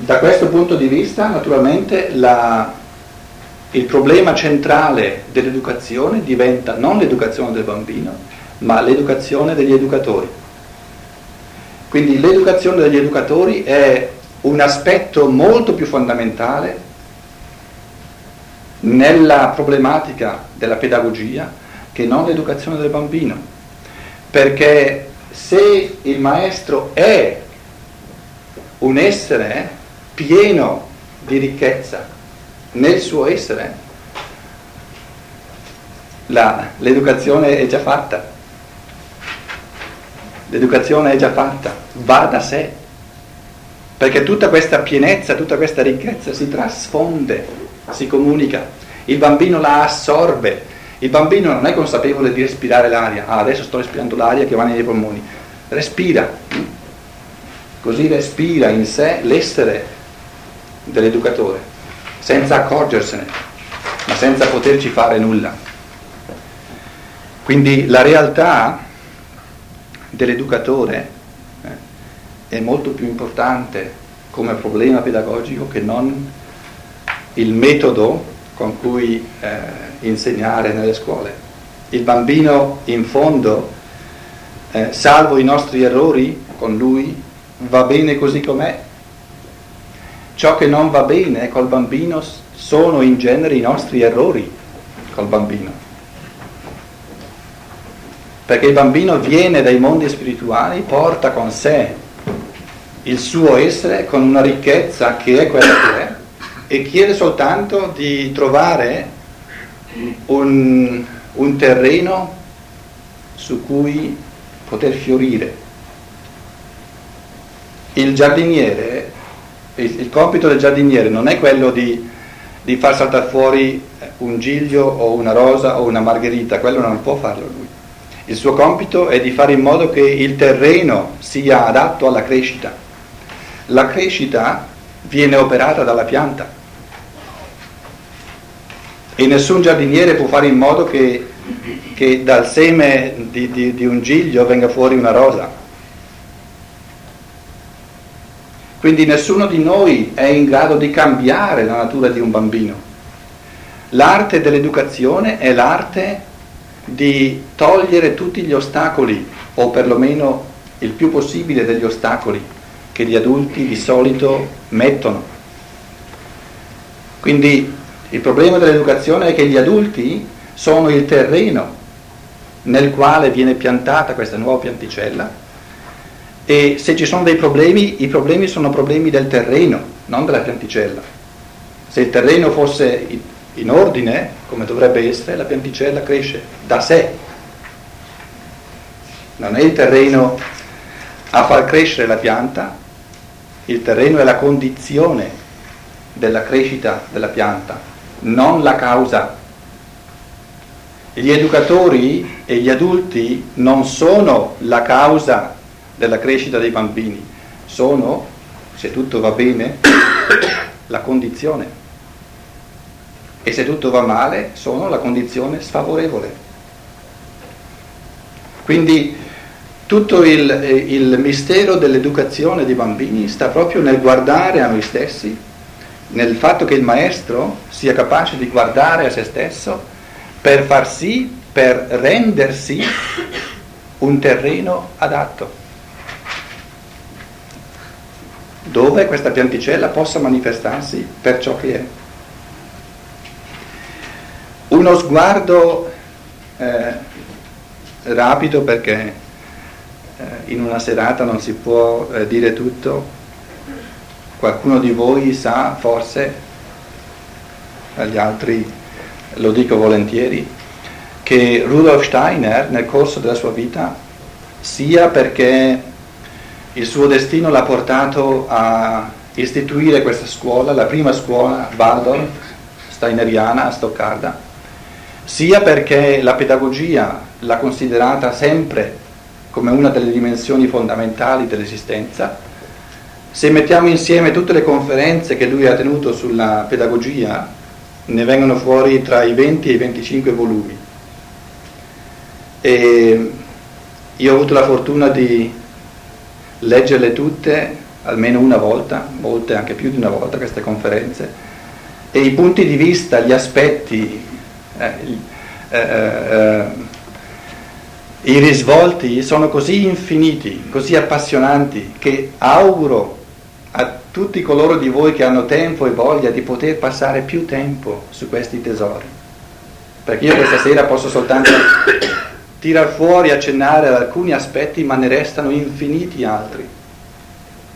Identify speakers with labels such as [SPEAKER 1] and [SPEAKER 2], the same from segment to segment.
[SPEAKER 1] Da questo punto di vista, naturalmente, la, il problema centrale dell'educazione diventa non l'educazione del bambino, ma l'educazione degli educatori. Quindi l'educazione degli educatori è un aspetto molto più fondamentale nella problematica della pedagogia che non l'educazione del bambino. Perché se il maestro è un essere pieno di ricchezza nel suo essere, la, l'educazione è già fatta. L'educazione è già fatta, va da sé. Perché tutta questa pienezza, tutta questa ricchezza si trasfonde, si comunica. Il bambino la assorbe. Il bambino non è consapevole di respirare l'aria. Ah, adesso sto respirando l'aria che va nei polmoni. Respira. Così respira in sé l'essere dell'educatore, senza accorgersene, ma senza poterci fare nulla. Quindi la realtà dell'educatore eh, è molto più importante come problema pedagogico che non il metodo con cui eh, insegnare nelle scuole. Il bambino in fondo, eh, salvo i nostri errori con lui, va bene così com'è Ciò che non va bene col bambino sono in genere i nostri errori col bambino. Perché il bambino viene dai mondi spirituali, porta con sé il suo essere con una ricchezza che è quella che è e chiede soltanto di trovare un, un terreno su cui poter fiorire. Il giardiniere il, il compito del giardiniere non è quello di, di far saltare fuori un giglio o una rosa o una margherita, quello non può farlo lui. Il suo compito è di fare in modo che il terreno sia adatto alla crescita. La crescita viene operata dalla pianta e nessun giardiniere può fare in modo che, che dal seme di, di, di un giglio venga fuori una rosa. Quindi nessuno di noi è in grado di cambiare la natura di un bambino. L'arte dell'educazione è l'arte di togliere tutti gli ostacoli, o perlomeno il più possibile degli ostacoli che gli adulti di solito mettono. Quindi il problema dell'educazione è che gli adulti sono il terreno nel quale viene piantata questa nuova pianticella e se ci sono dei problemi, i problemi sono problemi del terreno, non della pianticella. Se il terreno fosse in ordine, come dovrebbe essere, la pianticella cresce da sé. Non è il terreno a far crescere la pianta, il terreno è la condizione della crescita della pianta, non la causa. Gli educatori e gli adulti non sono la causa della crescita dei bambini sono, se tutto va bene, la condizione e se tutto va male sono la condizione sfavorevole. Quindi tutto il, il mistero dell'educazione dei bambini sta proprio nel guardare a noi stessi, nel fatto che il maestro sia capace di guardare a se stesso per far sì, per rendersi un terreno adatto. Dove questa pianticella possa manifestarsi per ciò che è. Uno sguardo eh, rapido perché eh, in una serata non si può eh, dire tutto, qualcuno di voi sa forse, agli altri lo dico volentieri, che Rudolf Steiner nel corso della sua vita, sia perché il suo destino l'ha portato a istituire questa scuola, la prima scuola Waldorf steineriana a Stoccarda, sia perché la pedagogia l'ha considerata sempre come una delle dimensioni fondamentali dell'esistenza. Se mettiamo insieme tutte le conferenze che lui ha tenuto sulla pedagogia, ne vengono fuori tra i 20 e i 25 volumi. E io ho avuto la fortuna di leggerle tutte almeno una volta, molte anche più di una volta queste conferenze, e i punti di vista, gli aspetti, eh, eh, eh, i risvolti sono così infiniti, così appassionanti, che auguro a tutti coloro di voi che hanno tempo e voglia di poter passare più tempo su questi tesori. Perché io questa sera posso soltanto tirar fuori, accennare ad alcuni aspetti, ma ne restano infiniti altri.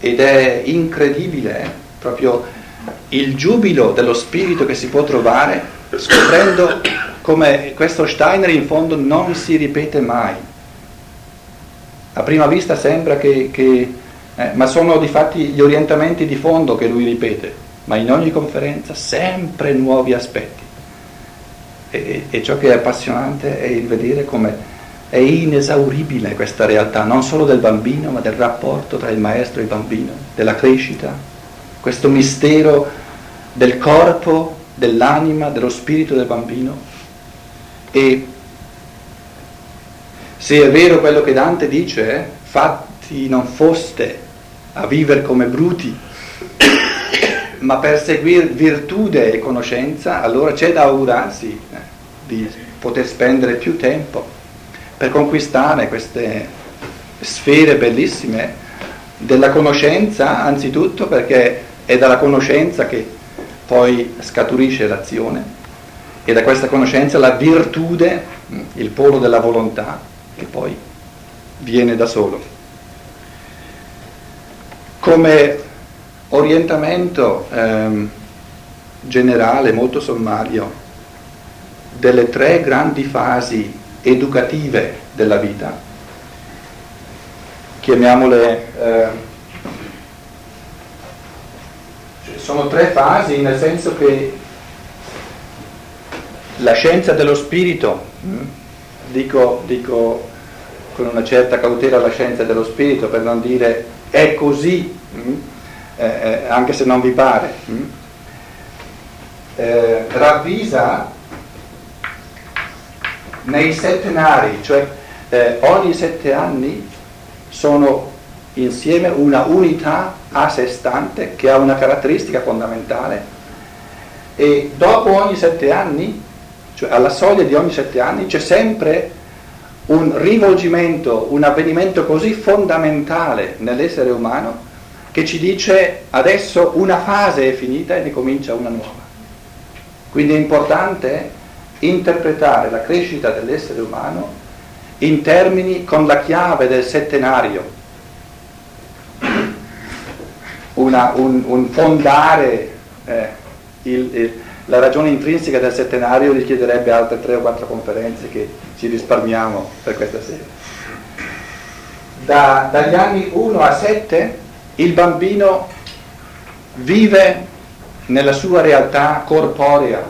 [SPEAKER 1] Ed è incredibile eh? proprio il giubilo dello spirito che si può trovare scoprendo come questo Steiner in fondo non si ripete mai. A prima vista sembra che, che eh, ma sono di fatti gli orientamenti di fondo che lui ripete, ma in ogni conferenza sempre nuovi aspetti. E, e ciò che è appassionante è il vedere come è inesauribile questa realtà, non solo del bambino, ma del rapporto tra il maestro e il bambino, della crescita, questo mistero del corpo, dell'anima, dello spirito del bambino. E se è vero quello che Dante dice, eh, fatti non foste a vivere come bruti, ma per seguire virtude e conoscenza, allora c'è da augurarsi eh, di poter spendere più tempo per conquistare queste sfere bellissime della conoscenza, anzitutto perché è dalla conoscenza che poi scaturisce l'azione e da questa conoscenza la virtude, il polo della volontà, che poi viene da solo. Come orientamento ehm, generale, molto sommario, delle tre grandi fasi educative della vita, chiamiamole, eh, cioè sono tre fasi nel senso che la scienza dello spirito, mm, dico, dico con una certa cautela la scienza dello spirito per non dire è così, mm, eh, eh, anche se non vi pare, mm, eh, ravvisa nei settenari, cioè eh, ogni sette anni sono insieme una unità a sé stante che ha una caratteristica fondamentale e dopo ogni sette anni, cioè alla soglia di ogni sette anni, c'è sempre un rivolgimento, un avvenimento così fondamentale nell'essere umano che ci dice adesso una fase è finita e ne comincia una nuova. Quindi è importante interpretare la crescita dell'essere umano in termini con la chiave del settenario, Una, un, un, fondare eh, il, il, la ragione intrinseca del settenario richiederebbe altre tre o quattro conferenze che ci risparmiamo per questa sera. Da, dagli anni 1 a 7 il bambino vive nella sua realtà corporea,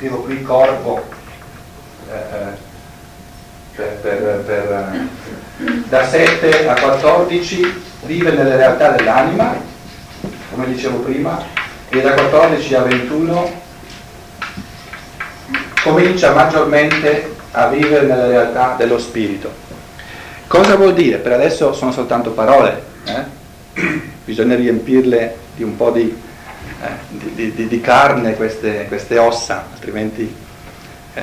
[SPEAKER 1] scrivo qui corpo eh, eh per, per, per, eh, da 7 a 14 vive nelle realtà dell'anima, come dicevo prima, e da 14 a 21 comincia maggiormente a vivere nelle realtà dello spirito. Cosa vuol dire? Per adesso sono soltanto parole, eh? bisogna riempirle di un po' di eh, di, di, di, carne queste, queste, ossa, altrimenti eh,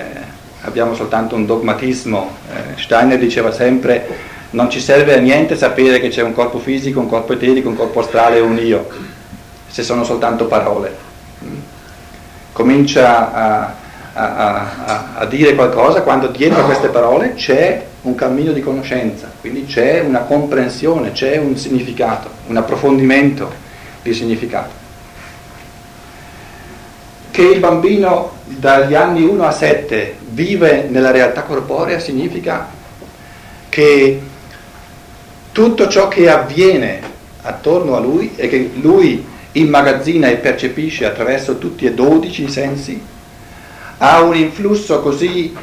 [SPEAKER 1] abbiamo soltanto un dogmatismo. Eh, Steiner diceva sempre non ci serve a niente sapere che c'è un corpo fisico, un corpo eterico, un corpo astrale e un io, se sono soltanto parole. Mm. Comincia a, a, a, a dire qualcosa quando dietro a queste parole c'è un cammino di conoscenza, quindi c'è una comprensione, c'è un significato, un approfondimento di significato che il bambino dagli anni 1 a 7 vive nella realtà corporea significa che tutto ciò che avviene attorno a lui e che lui immagazzina e percepisce attraverso tutti e dodici i sensi ha un influsso così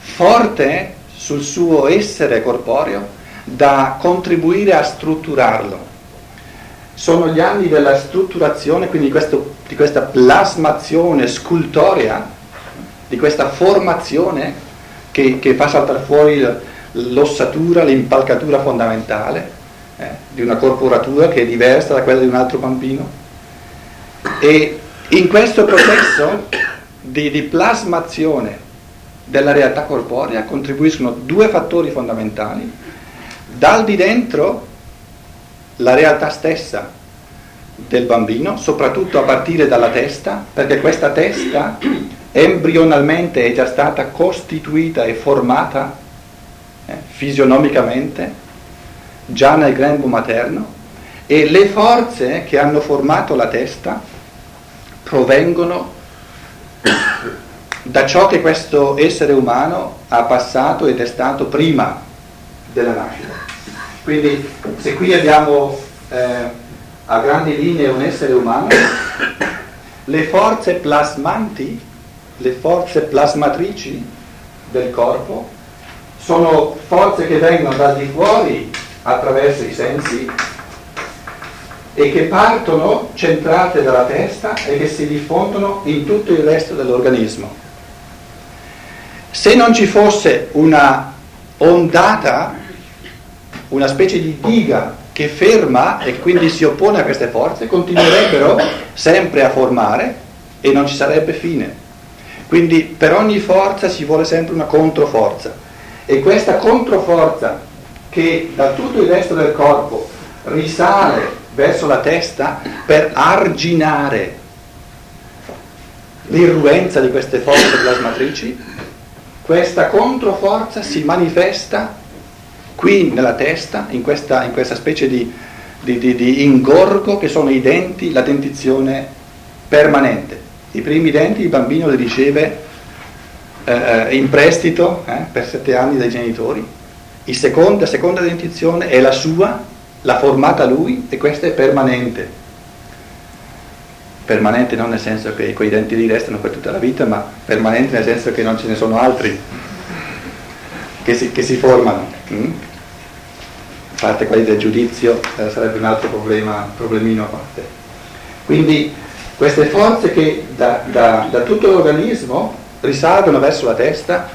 [SPEAKER 1] forte sul suo essere corporeo da contribuire a strutturarlo. Sono gli anni della strutturazione, quindi di, questo, di questa plasmazione scultorea, di questa formazione che, che fa saltare fuori l'ossatura, l'impalcatura fondamentale, eh, di una corporatura che è diversa da quella di un altro bambino. E in questo processo di, di plasmazione della realtà corporea contribuiscono due fattori fondamentali. Dal di dentro la realtà stessa del bambino, soprattutto a partire dalla testa, perché questa testa embrionalmente è già stata costituita e formata eh, fisionomicamente già nel grembo materno e le forze che hanno formato la testa provengono da ciò che questo essere umano ha passato ed è stato prima della nascita. Quindi se qui abbiamo eh, a grandi linee un essere umano, le forze plasmanti, le forze plasmatrici del corpo, sono forze che vengono da di fuori attraverso i sensi e che partono centrate dalla testa e che si diffondono in tutto il resto dell'organismo. Se non ci fosse una ondata, una specie di diga che ferma e quindi si oppone a queste forze, continuerebbero sempre a formare e non ci sarebbe fine. Quindi per ogni forza ci vuole sempre una controforza e questa controforza che da tutto il resto del corpo risale verso la testa per arginare l'irruenza di queste forze plasmatrici, questa controforza si manifesta qui nella testa, in questa, in questa specie di, di, di, di, ingorgo che sono i denti, la dentizione permanente. I primi denti il bambino li riceve eh, in prestito eh, per sette anni dai genitori, secondo, la seconda dentizione è la sua, l'ha formata lui e questa è permanente. Permanente non nel senso che quei denti lì restano per tutta la vita, ma permanente nel senso che non ce ne sono altri che si, che si formano. Mm? A parte quelli del giudizio eh, sarebbe un altro problema, problemino a parte. Quindi queste forze che da, da, da tutto l'organismo risalgono verso la testa,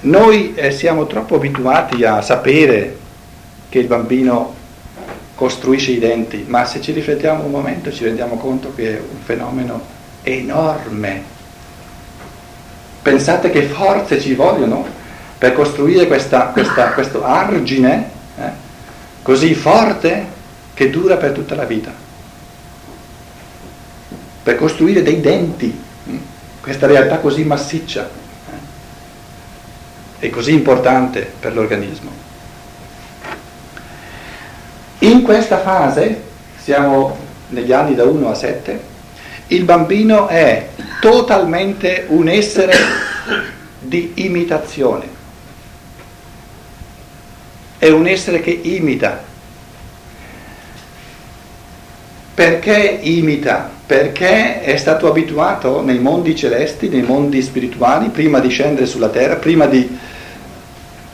[SPEAKER 1] noi eh, siamo troppo abituati a sapere che il bambino costruisce i denti, ma se ci riflettiamo un momento ci rendiamo conto che è un fenomeno enorme. Pensate che forze ci vogliono per costruire questa, questa, questo argine eh, così forte che dura per tutta la vita, per costruire dei denti, eh, questa realtà così massiccia eh, e così importante per l'organismo. In questa fase, siamo negli anni da 1 a 7, il bambino è totalmente un essere di imitazione è un essere che imita. Perché imita? Perché è stato abituato nei mondi celesti, nei mondi spirituali, prima di scendere sulla terra, prima di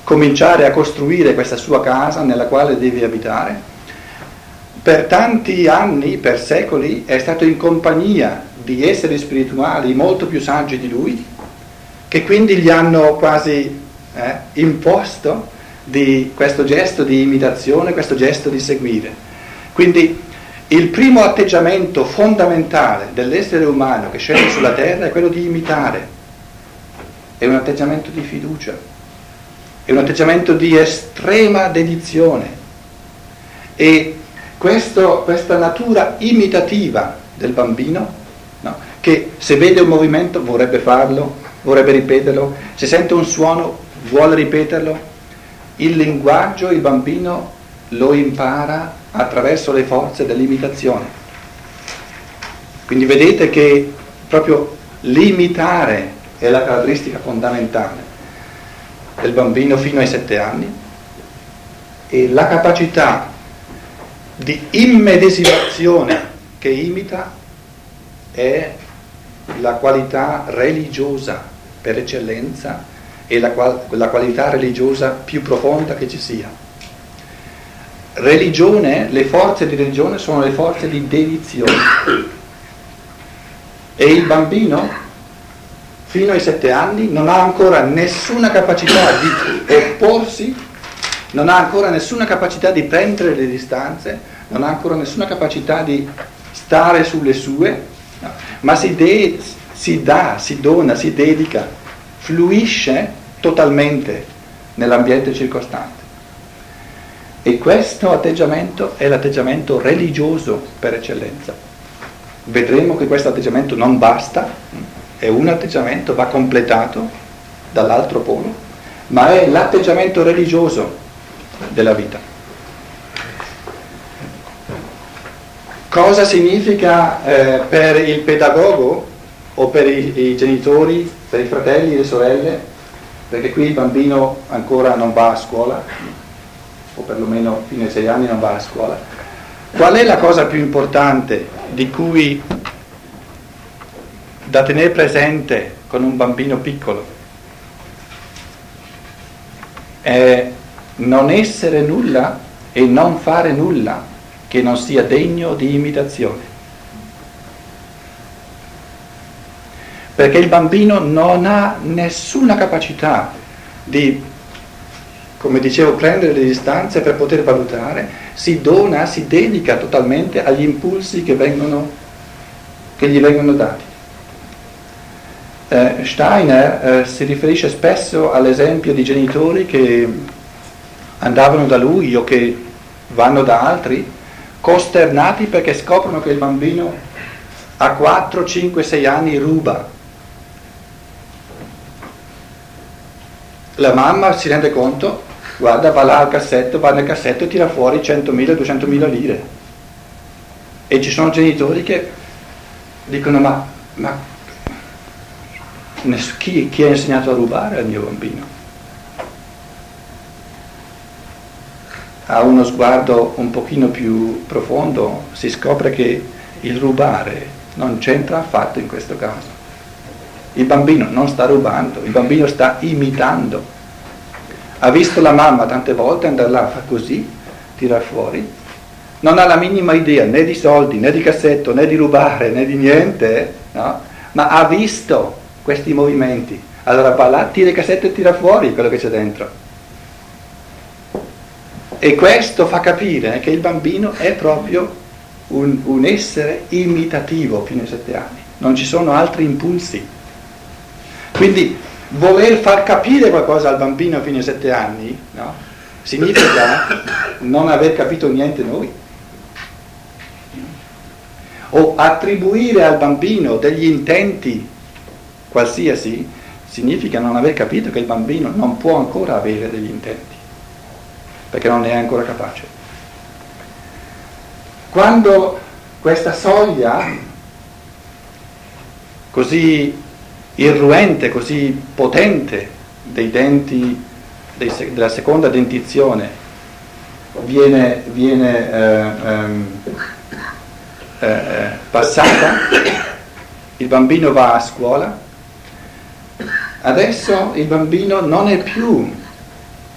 [SPEAKER 1] cominciare a costruire questa sua casa nella quale deve abitare. Per tanti anni, per secoli, è stato in compagnia di esseri spirituali molto più saggi di lui, che quindi gli hanno quasi eh, imposto di questo gesto di imitazione, questo gesto di seguire. Quindi il primo atteggiamento fondamentale dell'essere umano che scende sulla terra è quello di imitare, è un atteggiamento di fiducia, è un atteggiamento di estrema dedizione. E questo, questa natura imitativa del bambino, no, che se vede un movimento vorrebbe farlo, vorrebbe ripeterlo, se sente un suono vuole ripeterlo, il linguaggio il bambino lo impara attraverso le forze dell'imitazione. Quindi vedete che proprio l'imitare è la caratteristica fondamentale del bambino fino ai sette anni e la capacità di immedesimazione che imita è la qualità religiosa per eccellenza è la, qual- la qualità religiosa più profonda che ci sia. Religione, le forze di religione sono le forze di dedizione. E il bambino, fino ai sette anni, non ha ancora nessuna capacità di opporsi non ha ancora nessuna capacità di prendere le distanze, non ha ancora nessuna capacità di stare sulle sue, ma si, de- si dà, si dona, si dedica, fluisce totalmente nell'ambiente circostante. E questo atteggiamento è l'atteggiamento religioso per eccellenza. Vedremo che questo atteggiamento non basta, è un atteggiamento, va completato dall'altro polo, ma è l'atteggiamento religioso della vita. Cosa significa eh, per il pedagogo o per i, i genitori, per i fratelli e le sorelle, perché qui il bambino ancora non va a scuola, o perlomeno fino ai sei anni non va a scuola. Qual è la cosa più importante di cui da tenere presente con un bambino piccolo? È non essere nulla e non fare nulla che non sia degno di imitazione. Perché il bambino non ha nessuna capacità di come dicevo, prendere le distanze per poter valutare, si dona, si dedica totalmente agli impulsi che, vengono, che gli vengono dati. Eh, Steiner eh, si riferisce spesso all'esempio di genitori che andavano da lui o che vanno da altri, costernati perché scoprono che il bambino a 4, 5, 6 anni ruba. La mamma si rende conto, guarda, va là al cassetto, va nel cassetto e tira fuori 100.000, 200.000 lire. E ci sono genitori che dicono, ma, ma chi, chi ha insegnato a rubare al mio bambino? A uno sguardo un pochino più profondo si scopre che il rubare non c'entra affatto in questo caso. Il bambino non sta rubando, il bambino sta imitando ha visto la mamma tante volte andare là, fa così, tira fuori, non ha la minima idea né di soldi, né di cassetto, né di rubare, né di niente, no? ma ha visto questi movimenti. Allora va là, tira il cassetto e tira fuori quello che c'è dentro. E questo fa capire che il bambino è proprio un, un essere imitativo fino ai sette anni, non ci sono altri impulsi. Quindi voler far capire qualcosa al bambino fino ai sette anni, no? significa non aver capito niente noi. O attribuire al bambino degli intenti qualsiasi significa non aver capito che il bambino non può ancora avere degli intenti, perché non è ancora capace. Quando questa soglia così irruente, così potente dei denti dei, della seconda dentizione viene, viene eh, ehm, eh, eh, passata, il bambino va a scuola, adesso il bambino non è più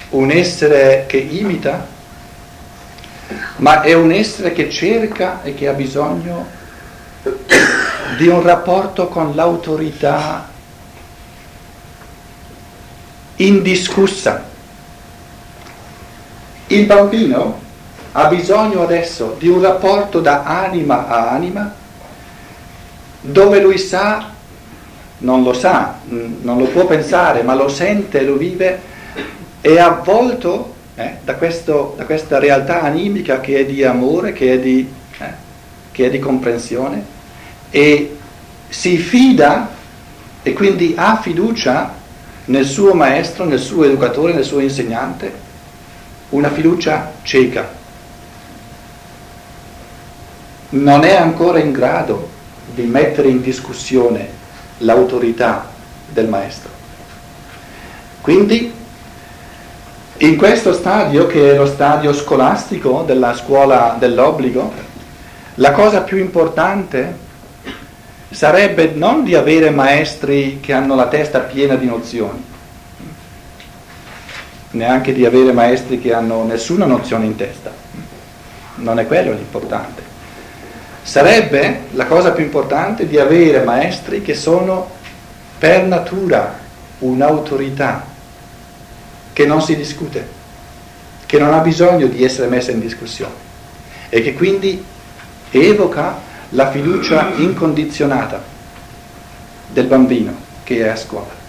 [SPEAKER 1] un essere che imita, ma è un essere che cerca e che ha bisogno di un rapporto con l'autorità indiscussa. Il bambino ha bisogno adesso di un rapporto da anima a anima dove lui sa, non lo sa, non lo può pensare, ma lo sente, lo vive, è avvolto eh, da, questo, da, questa realtà animica che è di amore, che è di, eh, che è di comprensione e si fida e quindi ha fiducia nel suo maestro, nel suo educatore, nel suo insegnante, una fiducia cieca. Non è ancora in grado di mettere in discussione l'autorità del maestro. Quindi in questo stadio, che è lo stadio scolastico della scuola dell'obbligo, la cosa più importante sarebbe non di avere maestri che hanno la testa piena di nozioni, neanche di avere maestri che hanno nessuna nozione in testa. Non è quello l'importante. Sarebbe la cosa più importante di avere maestri che sono per natura un'autorità che non si discute, che non ha bisogno di essere messa in discussione e che quindi evoca la fiducia incondizionata del bambino che è a scuola.